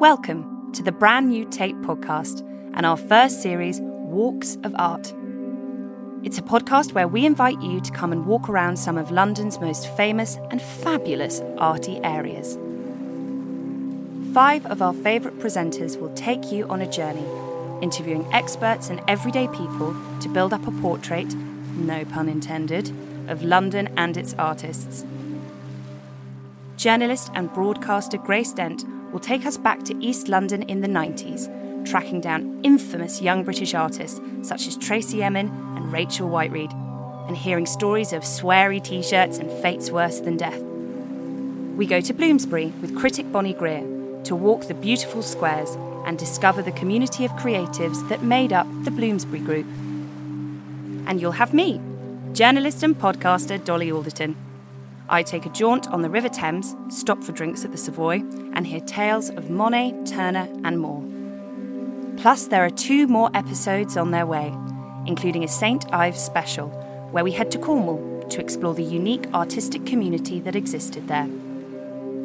Welcome to the brand new Tate podcast and our first series, Walks of Art. It's a podcast where we invite you to come and walk around some of London's most famous and fabulous arty areas. Five of our favourite presenters will take you on a journey, interviewing experts and everyday people to build up a portrait, no pun intended, of London and its artists. Journalist and broadcaster Grace Dent will take us back to East London in the 90s, tracking down infamous young British artists such as Tracey Emin and Rachel Whiteread, and hearing stories of sweary t shirts and fates worse than death. We go to Bloomsbury with critic Bonnie Greer to walk the beautiful squares and discover the community of creatives that made up the Bloomsbury Group. And you'll have me, journalist and podcaster Dolly Alderton I take a jaunt on the River Thames, stop for drinks at the Savoy, and hear tales of Monet, Turner, and more. Plus, there are two more episodes on their way, including a St. Ives special, where we head to Cornwall to explore the unique artistic community that existed there.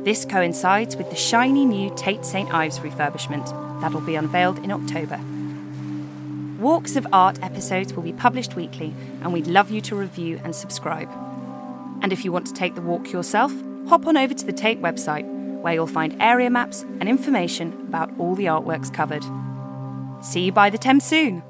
This coincides with the shiny new Tate St. Ives refurbishment that'll be unveiled in October. Walks of Art episodes will be published weekly, and we'd love you to review and subscribe. And if you want to take the walk yourself, hop on over to the Tate website, where you'll find area maps and information about all the artworks covered. See you by the Thames soon!